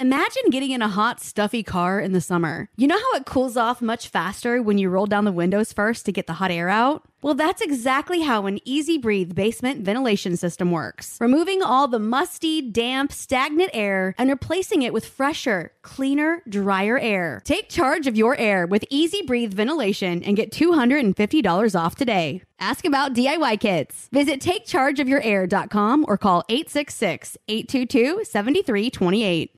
Imagine getting in a hot, stuffy car in the summer. You know how it cools off much faster when you roll down the windows first to get the hot air out? Well, that's exactly how an Easy Breathe basement ventilation system works. Removing all the musty, damp, stagnant air and replacing it with fresher, cleaner, drier air. Take charge of your air with Easy Breathe ventilation and get $250 off today. Ask about DIY kits. Visit takechargeofyourair.com or call 866 822 7328.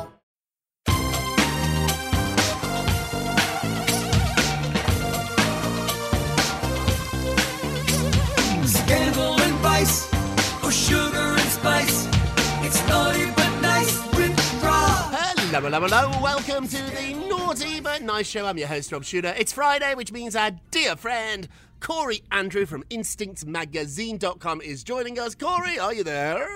Hello, hello, hello. Welcome to the Naughty But Nice Show. I'm your host, Rob Shooter. It's Friday, which means our dear friend, Corey Andrew from InstinctMagazine.com is joining us. Corey, are you there?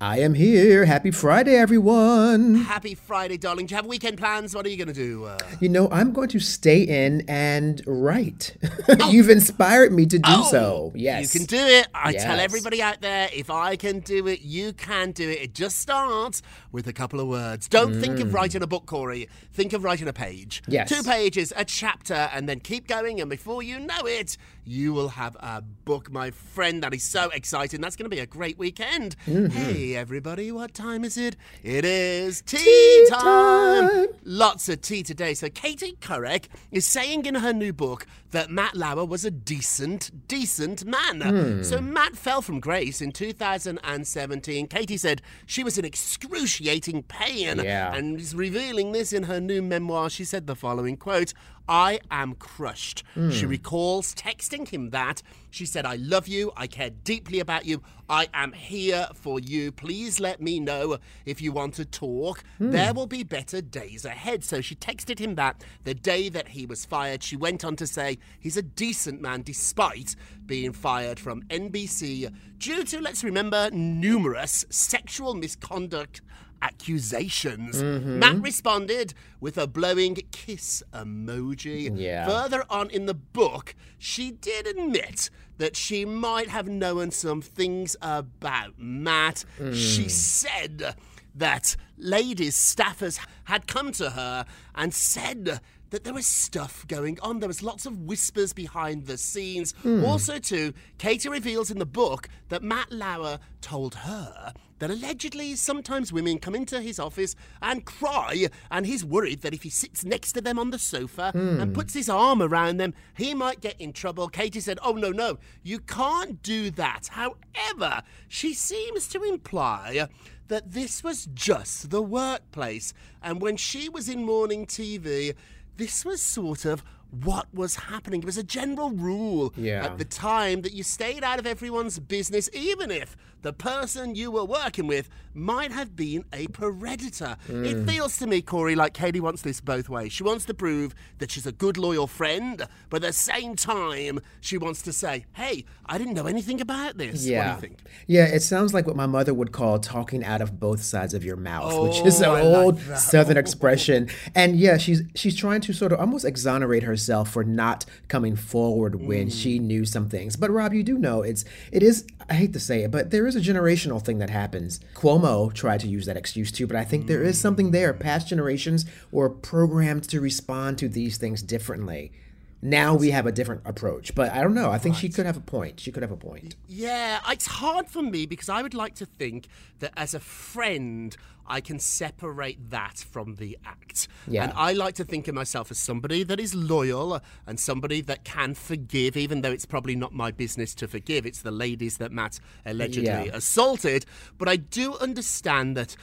I am here. Happy Friday, everyone. Happy Friday, darling. Do you have weekend plans? What are you going to do? Uh... You know, I'm going to stay in and write. You've inspired me to do Oh, so. Yes. You can do it. I tell everybody out there if I can do it, you can do it. It just starts with a couple of words. Don't think of Mm. writing a book, Corey. Think of writing a page. Yes. Two pages, a chapter, and then keep going. And before you know it, you will have a book, my friend. That is so exciting. That's going to be a great weekend. Mhm. Hey, everybody, what time is it? It is tea, Tea time. time. Lots of tea today. So Katie Couric is saying in her new book that Matt Lauer was a decent, decent man. Hmm. So Matt fell from grace in 2017. Katie said she was an excruciating pain Yeah. and is revealing this in her new memoir. She said the following quote, I am crushed. Hmm. She recalls texting him that. She said, I love you. I care deeply about you. I am here for you. Please let me know if you want to talk. Hmm. There will be better days ahead. So she texted him that the day that he was fired. She went on to say he's a decent man despite being fired from NBC due to, let's remember, numerous sexual misconduct accusations. Mhm. Matt responded with a blowing kiss emoji. Yeah. Further on in the book, she did admit that she might have known some things about Matt. She Mm. said that ladies, staffers had come to her and said that there was stuff going on. There was lots of whispers behind the scenes. Hmm. Also, too, Katie reveals in the book that Matt Lauer told her that allegedly sometimes women come into his office and cry, and he's worried that if he sits next to them on the sofa Hmm. and puts his arm around them, he might get in trouble. Katie said, Oh, no, no, you can't do that. However, she seems to imply that this was just the workplace, and when she was in morning TV, this was sort of what was happening. It was a general rule Yeah. at the time that you stayed out of everyone's business, even if the person you were working with might have been a predator. It Mm. feels to me, Corey, like Katie wants this both ways. She wants to prove that she's a good, loyal friend, but at the same time, she wants to say, hey, I didn't know anything about this. Yeah. What do you think? Yeah, it sounds like what my mother would call talking out of both sides of your mouth, which is an Oh, I old that. southern expression. And yeah, she's she's trying to sort of almost exonerate herself for not coming forward when Mm. she knew some things. But Rob, you do know it's it is I hate to say it, but there is a generational thing that happens. Cuomo tried to use that excuse too, but I think there is something there. Past generations were programmed to respond to these things differently. Now we have a different approach. But I don't know. I think she could have a point. She could have a point. Yeah, it's hard for me because I would like to think that as a friend, I can separate that from the act. Yeah. And I like to think of myself as somebody that is loyal and somebody that can forgive, even though it's probably not my business to forgive. It's the ladies that Matt allegedly Yeah. assaulted. But I do understand that.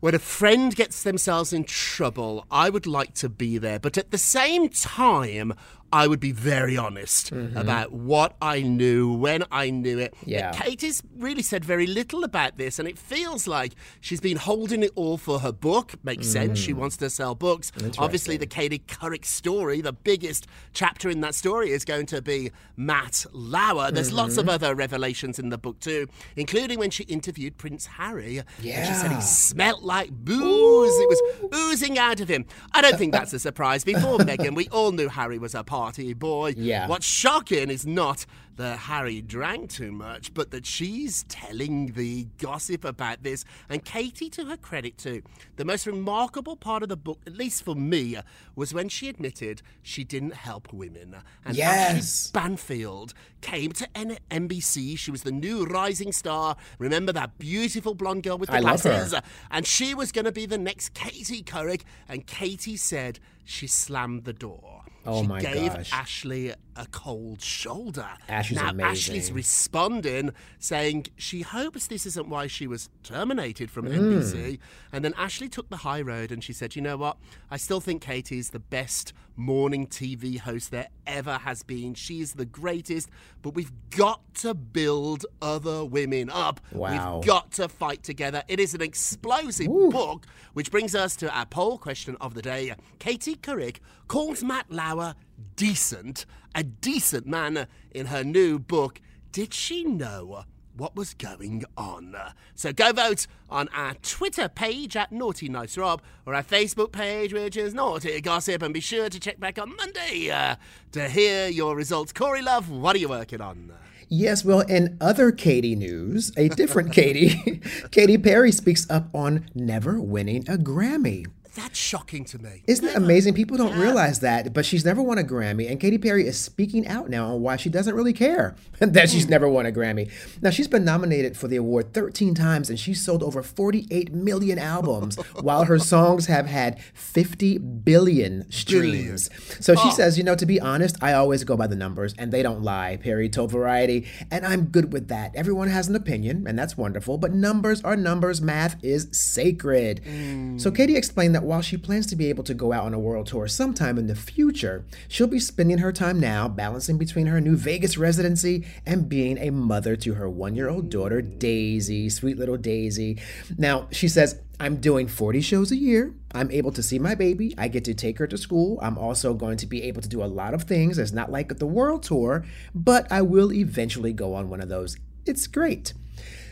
When a friend gets themselves in trouble, I would like to be there. But at the same time, I would be very honest mm-hmm. about what I knew, when I knew it. Yeah. Katie's really said very little about this, and it feels like she's been holding it all for her book. Makes mm. sense. She wants to sell books. Obviously, the Katie Couric story, the biggest chapter in that story, is going to be Matt Lauer. There's lots of mm-hmm. other revelations in the book, too, including when she interviewed Prince Harry. And she said he Yeah. smelt like booze. It was oozing out of him. I don't think that's a surprise. Before Meghan, we all knew Harry was a party boy. Yeah. What's shocking is not that Harry drank too much, but that she's telling the gossip about this. And Katie, to her credit too, the most remarkable part of the book, at least for me, was when she admitted she didn't help women. And Yes. Ashley Banfield came to N- NBC. She was the new rising star. Remember that beautiful blonde girl with the I love her. glasses? And she was going to be the next Katie Couric. And Katie said she slammed the door. Oh she my gave gosh. Ashley a cold shoulder. Ashley's now, amazing. Ashley's responding, saying she hopes this isn't why she was terminated from Mm. NBC. And then Ashley took the high road and she said, You know what? I still think Katie's the best morning TV host there ever has been. She's the greatest, but we've got to build other women up. Wow. We've got to fight together. It is an explosive book, which brings us to our poll question of the day. Katie Couric calls Matt Lauer decent, a decent man in her new book. Did she know what was going on? So go vote on our Twitter page at Naughty Nice Rob or our Facebook page, which is Naughty Gossip, and be sure to check back on Monday uh, to hear your results. Corey Love, what are you working on? Yes, well, in other Katie news, a different Katie, Katy Perry speaks up on never winning a Grammy. That's shocking to me. Isn't it amazing? People don't realize that, but she's never won a Grammy, and Katy Perry is speaking out now on why she doesn't really care that she's hmm. never won a Grammy. Now, she's been nominated for the award 13 times, and she's sold over 48 million albums, while her songs have had 50 billion streams. So she oh. says, you know, to be honest, I always go by the numbers, and they don't lie, Perry told Variety, and I'm good with that. Everyone has an opinion, and that's wonderful, but numbers are numbers, math is sacred. Hmm. So Katy explained that while she plans to be able to go out on a world tour sometime in the future, she'll be spending her time now balancing between her new Vegas residency and being a mother to her one year old daughter, Daisy, sweet little Daisy. Now, she says, I'm doing 40 shows a year. I'm able to see my baby. I get to take her to school. I'm also going to be able to do a lot of things. It's not like the world tour, but I will eventually go on one of those. It's great.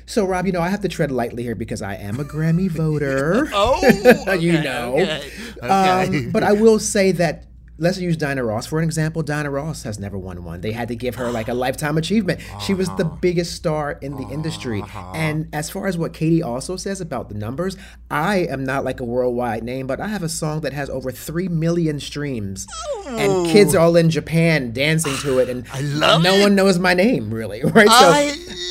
So, Rob, you know, I have to tread lightly here because I am a Grammy voter. Oh, you know. okay, okay. Um, but I will say that let's use Diana Ross for an example. Diana Ross has never won one. They had to give her like a lifetime achievement. She was the biggest star in the industry. And as far as what Katie also says about the numbers, I am not like a worldwide name, but I have a song that has over 3 million streams. And kids are all in Japan dancing to it. And I love no it. one knows my name, really. Right? I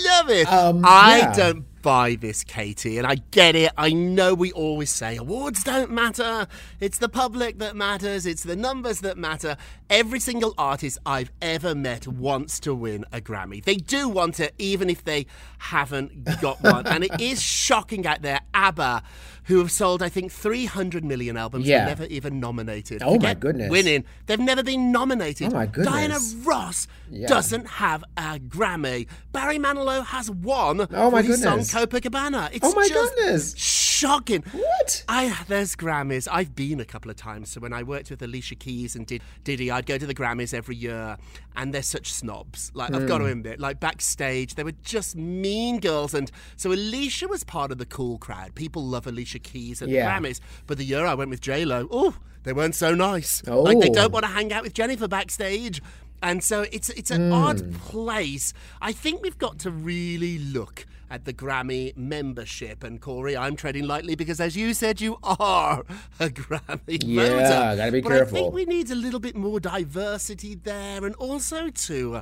love it. Um, I yeah. don't buy this, Katy, and I get it. I know we always say awards don't matter. It's the public that matters. It's the numbers that matter. Every single artist I've ever met wants to win a Grammy. They do want it, even if they haven't got one. and it is shocking out there. ABBA who have sold, I think, 300 million albums, Yeah. never even nominated. Oh, my goodness. Winning. They've never been nominated. Oh, my goodness. Diana Ross Yeah. doesn't have a Grammy. Barry Manilow has one Oh, my for his goodness. song Copacabana. It's Oh, my just goodness. Shocking. What? I there's Grammys. I've been a couple of times. So when I worked with Alicia Keys and did Diddy, I'd go to the Grammys every year, and they're such snobs. Like I've got to Mm. admit, like backstage, they were just mean girls. And so Alicia was part of the cool crowd. People love Alicia Keys at Yeah. the Grammys. But the year I went with J Lo, oh, they weren't so nice. Like they Oh. don't want to hang out with Jennifer backstage. And so it's it's an Mm. odd place. I think we've got to really look at the Grammy membership. And Corey, I'm treading lightly because, as you said, you are a Grammy Yeah, voter. gotta be but I think we need a little bit more diversity there, and also to uh,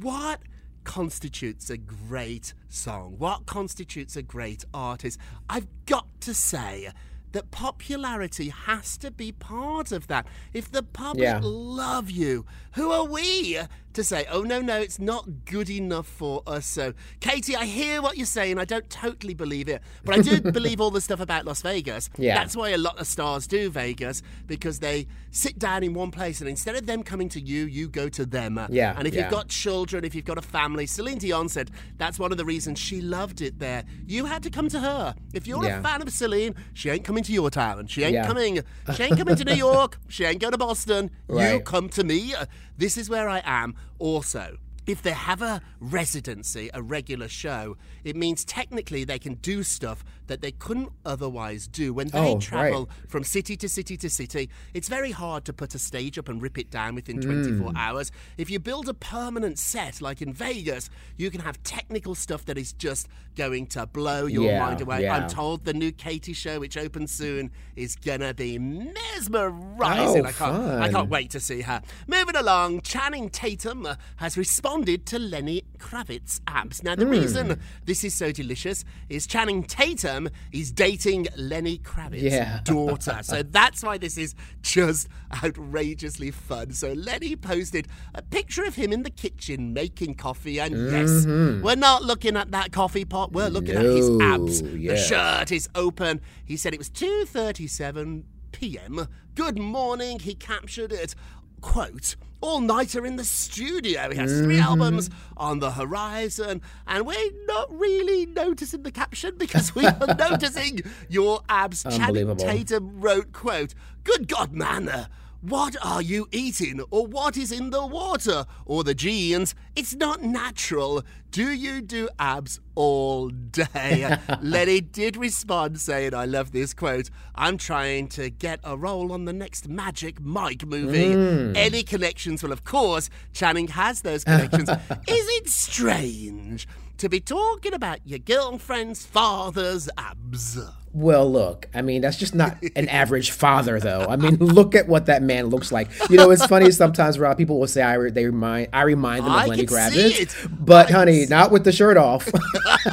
what constitutes a great song? What constitutes a great artist? I've got to say that popularity has to be part of that. If the public Yeah. love you, who are we to say, oh, no, no, it's not good enough for us? So, Katy, I hear what you're saying. I don't totally believe it, but I do believe all the stuff about Las Vegas. Yeah. That's why a lot of stars do Vegas because they sit down in one place and instead of them coming to you, you go to them. Uh, yeah, And if yeah. you've got children, if you've got a family, Celine Dion said that's one of the reasons she loved it there. You had to come to her. If you're Yeah. a fan of Celine, she ain't coming to your town. She ain't Yeah. coming. She ain't coming to New York. She ain't going to Boston. You come to me. This is where I am. Also, if they have a residency, a regular show, it means technically they can do stuff that they couldn't otherwise do. When they Oh, right. travel from city to city to city, it's very hard to put a stage up and rip it down within 24 Mm. hours. If you build a permanent set like in Vegas, you can have technical stuff that is just going to blow your Yeah, mind away. yeah. I'm told the new Katy show, which opens soon, is gonna be mesmerizing. Oh, I can't I can't wait to see her. Moving along, Channing Tatum uh, has responded to Lenny Kravitz's abs. Now the Hmm. reason this is so delicious is Channing Tatum is dating Lenny Kravitz's Yeah. daughter. so that's why this is just outrageously fun. So Lenny posted a picture of him in the kitchen making coffee, and yes, Mhm. we're not looking at that coffee pot. We're looking at his No, abs. The shirt is open. He said it was 2:37 p.m. Good morning. He captured it. Quote, all nighter in the studio. He has 3 Mhm. albums on the horizon, and we're not really noticing the caption because we are noticing your abs. Channing. Tatum wrote, quote, Good God, man, uh, what are you eating? Or what is in the water? Or the jeans? It's not natural. Do you do abs all day? Lenny did respond saying, I love this quote. I'm trying to get a role on the next Magic Mike movie. Mm. Any connections? Well, of course, Channing has those connections. Is it strange to be talking about your girlfriend's father's abs? Well, look, I mean, that's just not an average father, though. I mean, look at what that man looks like. You know, it's funny sometimes, Rob. People will say I re- they remind I remind them of I Lenny Kravitz, it. but honey, not with the shirt off.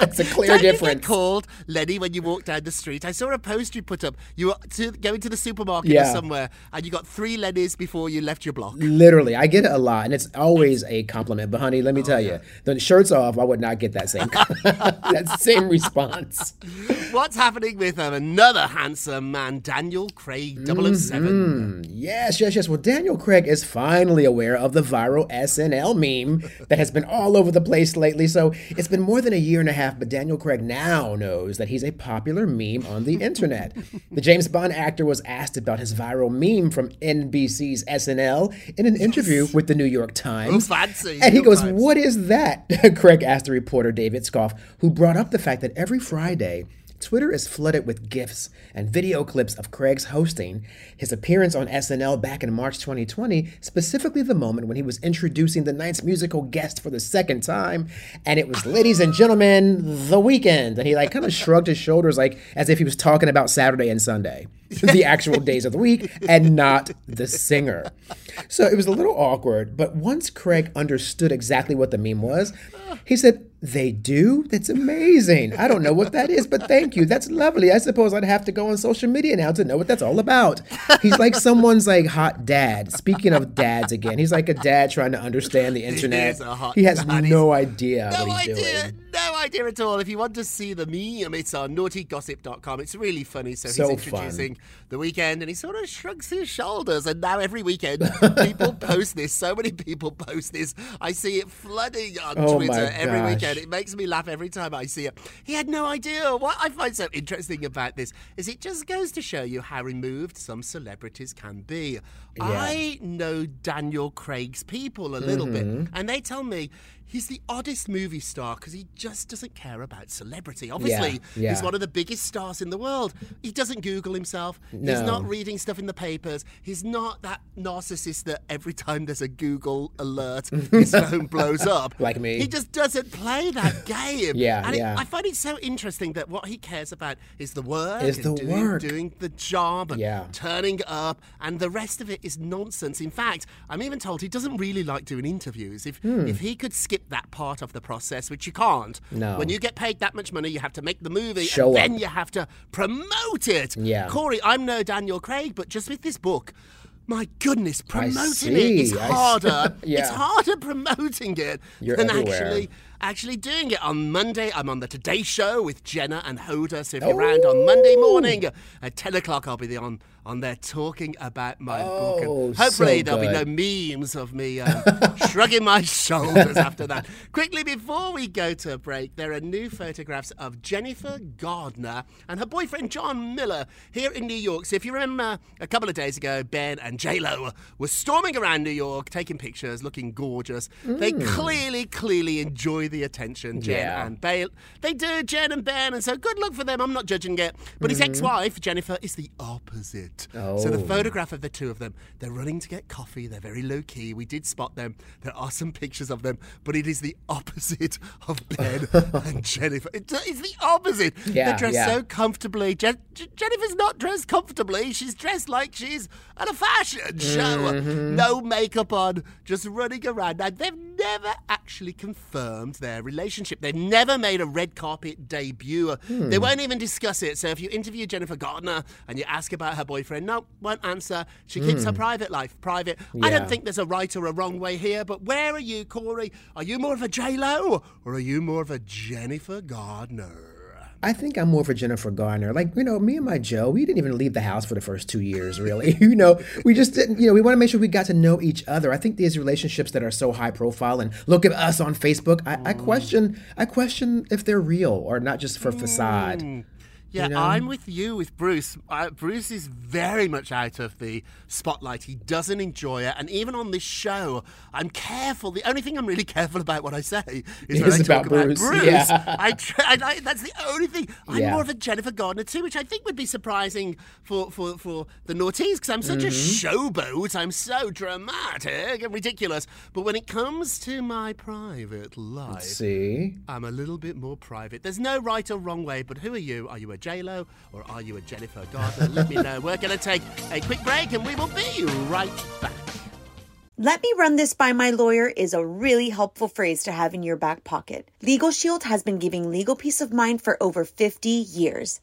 it's a clear Don't you get called Lenny when you walk down the street? I saw a post you put up. You were to, going to the supermarket Yeah. or somewhere, and you got three Lennys before you left your block. Literally, I get it a lot, and it's always a compliment. But honey, let Oh, me tell you, the shirts off, I would not get that same that same response. What's happening with um, another handsome man, Daniel Craig 7 Mhm. Yes, yes, yes. Well, Daniel Craig is finally aware of the viral SNL meme that has been all over the place lately. So it's been more than a year and a half, but Daniel Craig now knows that he's a popular meme on the internet. the James Bond actor was asked about his viral meme from NBC's SNL in an interview with the New York Times. Oh, fancy. And he goes, Times. What is that? Craig asked the reporter Dave Itzkoff, who brought up the fact that every Friday, Twitter is flooded with GIFs and video clips of Craig's hosting his appearance on SNL back in March 2020, specifically the moment when he was introducing the night's musical guest for the second time. And it was, ladies and gentlemen, the Weeknd. And he like kind of shrugged his shoulders like as if he was talking about Saturday and Sunday, the actual days of the week, and not the singer. So it was a little awkward, but once Craig understood exactly what the meme was, he said, They do? That's amazing. I don't know what that is, but thank you. That's lovely. I suppose I'd have to go on social media now to know what that's all about. He's like someone's like hot dad. Speaking of dads again, he's like a dad trying to understand the internet. is a hot he has no idea No what he's idea. doing. No idea at all. If you want to see the meme, it's on naughtygossip.com. It's really funny. So, So he's fun. introducing the Weeknd and he sort of shrugs his shoulders. And now every weekend, people post this. So many people post this. I see it flooding on Oh Twitter every weekend. It makes me laugh every time I see it. He had no idea. What I find so interesting about this is it just goes to show you how removed some celebrities can be. I know Daniel Craig's people a little bit, Mhm. and they tell me he's the oddest movie star because he just doesn't care about celebrity. Obviously, yeah. he's one of the biggest stars in the world. He doesn't Google himself. He's not reading stuff in the papers. He's not that narcissist that every time there's a Google alert, his phone blows up. Like me. He just doesn't play that game. Yeah, and it- I find it so interesting that what he cares about is the work, Is the doing, work. doing the job, and Yeah. turning up, and the rest of it is nonsense. In fact, I'm even told he doesn't really like doing interviews. If Hmm. if he could skip that part of the process, which you can't, No. when you get paid that much money, you have to make the movie, Show and then up. you have to promote it. Yeah. Corey, I'm no Daniel Craig, but just with this book. My goodness, promoting it is harder. Yeah. It's harder promoting it You're than everywhere. actually actually doing it. On Monday, I'm on the Today Show with Jenna and Hoda. So if you're around oh. on Monday morning at 10 o'clock, I'll be on on there talking about my book. Oh, And hopefully, so there'll be no memes of me um, shrugging my shoulders after that. Quickly, before we go to a break, there are new photographs of Jennifer Gardner and her boyfriend John Miller here in New York. So if you remember a couple of days ago, Ben and J-Lo were storming around New York, taking pictures, looking gorgeous. They Mm. clearly, clearly enjoy the attention, Jen Yeah. and Bale. They do, Jen and Ben, and so good luck for them. I'm not judging it. But his Mhm. ex-wife, Jennifer, is the opposite. So the Oh. photograph of the two of them, they're running to get coffee. They're very low key. We did spot them. There are some pictures of them, but it is the opposite of Ben and Jennifer. It- It's the opposite. Yeah, they're dressed yeah. so comfortably. Jen- J- Jennifer's not dressed comfortably. She's dressed like she's at a fashion show. Mhm. No makeup on, just running around. Now, they've never actually confirmed their relationship. They've never made a red carpet debut. They Hmm. won't even discuss it. So if you interview Jennifer Gardner and you ask about her boyfriend, no, won't answer. She keeps her Hmm. private life private. I don't think there's a right or a wrong way here, but where are you, Corey? Are you more of a J-Lo or are you more of a Jennifer Gardner? I think I'm more for Jennifer Garner. Like, you know, me and my Joe, we didn't even leave the house for the first two years, really. you know, we just didn't, you know, we want to make sure we got to know each other. I think these relationships that are so high profile and look at us on Facebook, I, I question, I question if they're real or not just for facade. Yeah, You know? I'm with you with Bruce. Uh, Bruce is very much out of the spotlight. He doesn't enjoy it, and even on this show, I'm careful. The only thing I'm really careful about what I say is when Is I talk about about Bruce, Bruce. yeah. I, try, I, I- that's the only thing. I'm Yeah. more of a Jennifer Gardner too, which I think would be surprising for for, for the naughties because I'm such a Mhm. showboat. I'm so dramatic and ridiculous. But when it comes to my private life, See? I'm a little bit more private. There's no right or wrong way, but who are you? Are you a J-Lo or are you a Jennifer Gardner? Let me know. We're going to take a quick break and we will be right back. Let me run this by my lawyer is a really helpful phrase to have in your back pocket. Legal Shield has been giving legal peace of mind for over 50 years.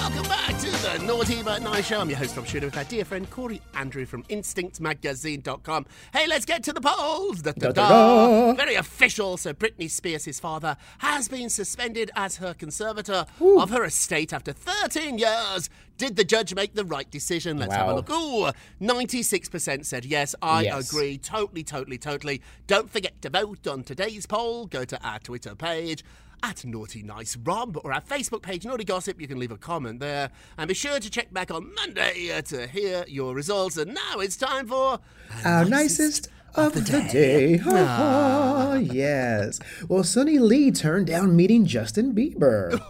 Welcome back to the Naughty But Nice Show. I'm your host, Rob Shooter, with our dear friend Corey Andrew from InstinctMagazine.com. Hey, let's get to the polls. Da, da, da. Very official. So, Britney Spears, father, has been suspended as her conservator of her estate after 13 years. Did the judge make the right decision? Let's have a look. Ooh, 96% said yes. I Yes. agree. Totally, totally, totally. Don't forget to vote on today's poll. Go to our Twitter page at Naughty Nice Rob or our Facebook page, Naughty Gossip. You can leave a comment there. And be sure to check back on Monday to hear your results. And now it's time for Our nicest of the day. Ha, ha, ah. yes. Well, Suni Lee turned down meeting Justin Bieber.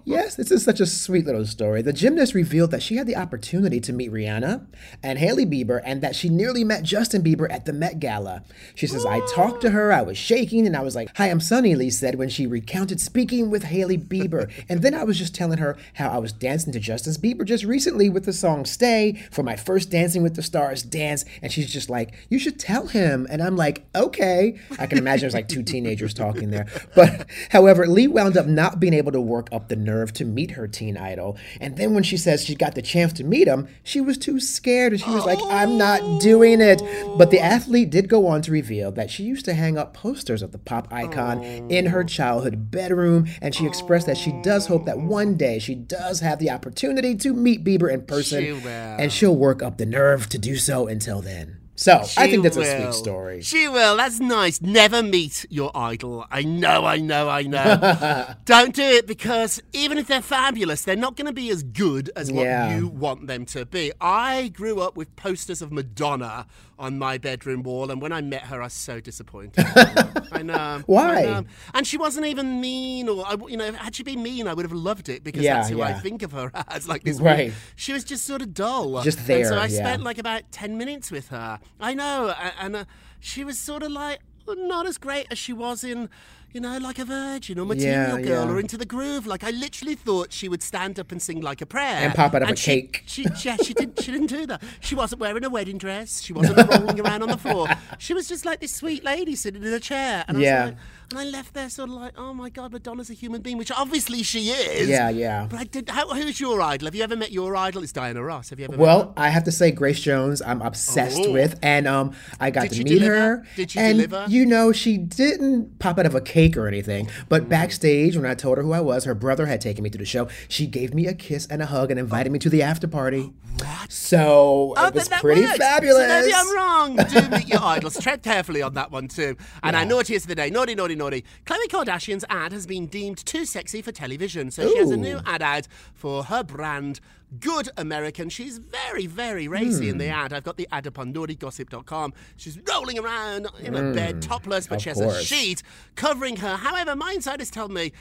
yes, this is such a sweet little story. The gymnast revealed that she had the opportunity to meet Rihanna and Hailey Bieber and that she nearly met Justin Bieber at the Met Gala. She says, I talked to her, I was shaking, and I was like, Hi, I'm Suni, Lee said when she recounted speaking with Hailey Bieber. and then I was just telling her how I was dancing to Justin Bieber just recently with the song Stay for my first Dancing with the Stars dance. And she's just like, You should tell him. And I'm like, Okay. I can imagine there's like two teenagers talking there. But however, Lee wound up not being able to work up the nerve to meet her teen idol. And then when she says she got the chance to meet him, she was too scared and she was like, I'm not doing it. But the athlete did go on to reveal that she used to hang up posters of the pop icon in her childhood bedroom. And she expressed that she does hope that one day she does have the opportunity to meet Bieber in person. She. And she'll work up the nerve to do so until then. So I think that's a sweet story. She will. That's nice. Never meet your idol. I know, I know, I know. Don't do it because even if they're fabulous, they're not going to be as good as what Yeah. you want them to be. I grew up with posters of Madonna on my bedroom wall, and when I met her, I was so disappointed. I know. Why? I know. And she wasn't even mean, or you know, had she been mean, I would have loved it because Yeah, that's who I think of her as. Like this, Right. weird- She was just sort of dull. Just And there, so I yeah. spent like about 10 minutes with her. I know. And uh, she was sort of like not as great as she was in, you know, like a virgin or material Yeah, girl yeah. or into the groove. Like I literally thought she would stand up and sing like a prayer And pop out of a she- cake. She, yeah, she didn't. She didn't do that. She wasn't wearing a wedding dress. She wasn't rolling around on the floor. She was just like this sweet lady sitting in a chair. And I Yeah. was like, and I left there sort of like, oh my god, Madonna's a human being, which obviously she is. Yeah, yeah. But I did. How, who's your idol? Have you ever met your idol? It's Diana Ross. Have you ever? met her? Well, I have to say Grace Jones, I'm obsessed Oh. with, and um, I got Did to meet deliver? her. Did she and deliver? you know, she didn't pop out of a cake or anything, but Mm. backstage when I told her who I was, her brother had taken me to the show. She gave me a kiss and a hug and invited me to the after party. What? So Oh, it was that pretty works. fabulous. So maybe I'm wrong. Do meet your idols. Tread carefully on that one too. And our naughtiest of the day, naughty, naughty, naughty. Khloe Kardashian's ad has been deemed too sexy for television, so she has a new ad ad for her brand. Good American. She's very, very racy in the Hmm. ad. I've got the ad up on naughtygossip.com. She's rolling around in a Mm, bed, topless, but of she has course. a sheet covering her. However, my insiders tell me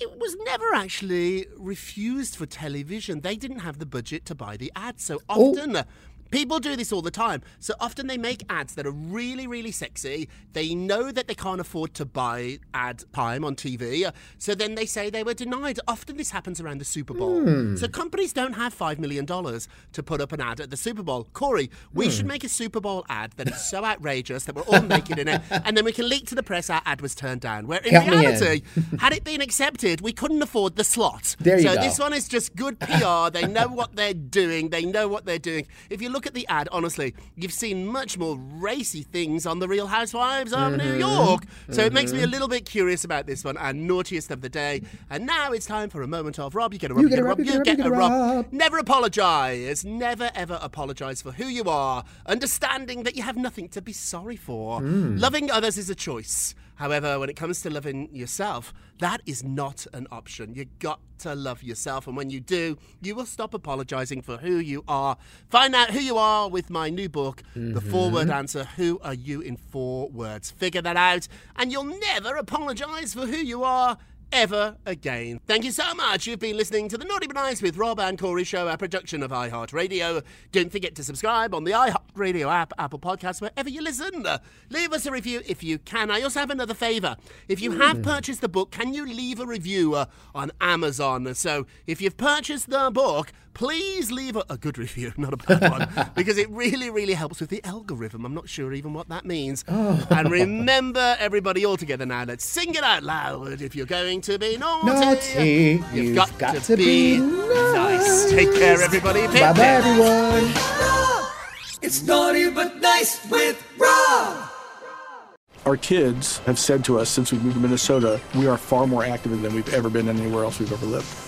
it was never actually refused for television. They didn't have the budget to buy the ad. So Oh. People do this all the time. So often they make ads that are really, really sexy. They know that they can't afford to buy ad time on TV. So then they say they were denied. Often this happens around the Super Bowl. Hmm. So companies don't have $5 million to put up an ad at the Super Bowl. Corey, we Hmm. should make a Super Bowl ad that is so outrageous that we're all naked in it. And then we can leak to the press our ad was turned down. Where in Count me in. reality, had it been accepted, we couldn't afford the slot. There you so go. this one is just good PR. they know what they're doing. They know what they're doing. If you look at the ad, honestly, you've seen much more racy things on the Real Housewives of New Mhm. York. So it makes me a Mhm. little bit curious about this one. And naughtiest of the day. And now it's time for a moment of Rob. You get a Rob. You get a Rob, you get a Rob, you get a Never apologise. Never ever apologise for who you are. Understanding that you have nothing to be sorry for. Mm. Loving others is a choice. However, when it comes to loving yourself, that is not an option. You got to love yourself, and when you do, you will stop apologizing for who you are. Find out who you are with my new book, The mm-hmm. Four Word. Answer Who Are You in Four Words? Figure that out, and you'll never apologize for who you are ever again. Thank you so much. You've been listening to the Naughty But Nice with Rob and Corey show, a production of iHeartRadio. Don't forget to subscribe on the iHeartRadio app, Apple Podcasts, wherever you listen. Leave us a review if you can. I also have another favour. If you have purchased the book, can you leave a review uh, on Amazon? So if you've purchased the book, please leave a, a good review, not a bad one, because it really, really helps with the algorithm. I'm not sure even what that means. Oh. And remember, everybody, all together now, let's sing it out loud. If you're going to be naughty, Naughty, you've, you've got, got to, to be, be nice. Take care, everybody. Bye bye, everyone. It's naughty but nice with Rob. Our kids have said to us since we moved to Minnesota, we are far more active than we've ever been anywhere else we've ever lived.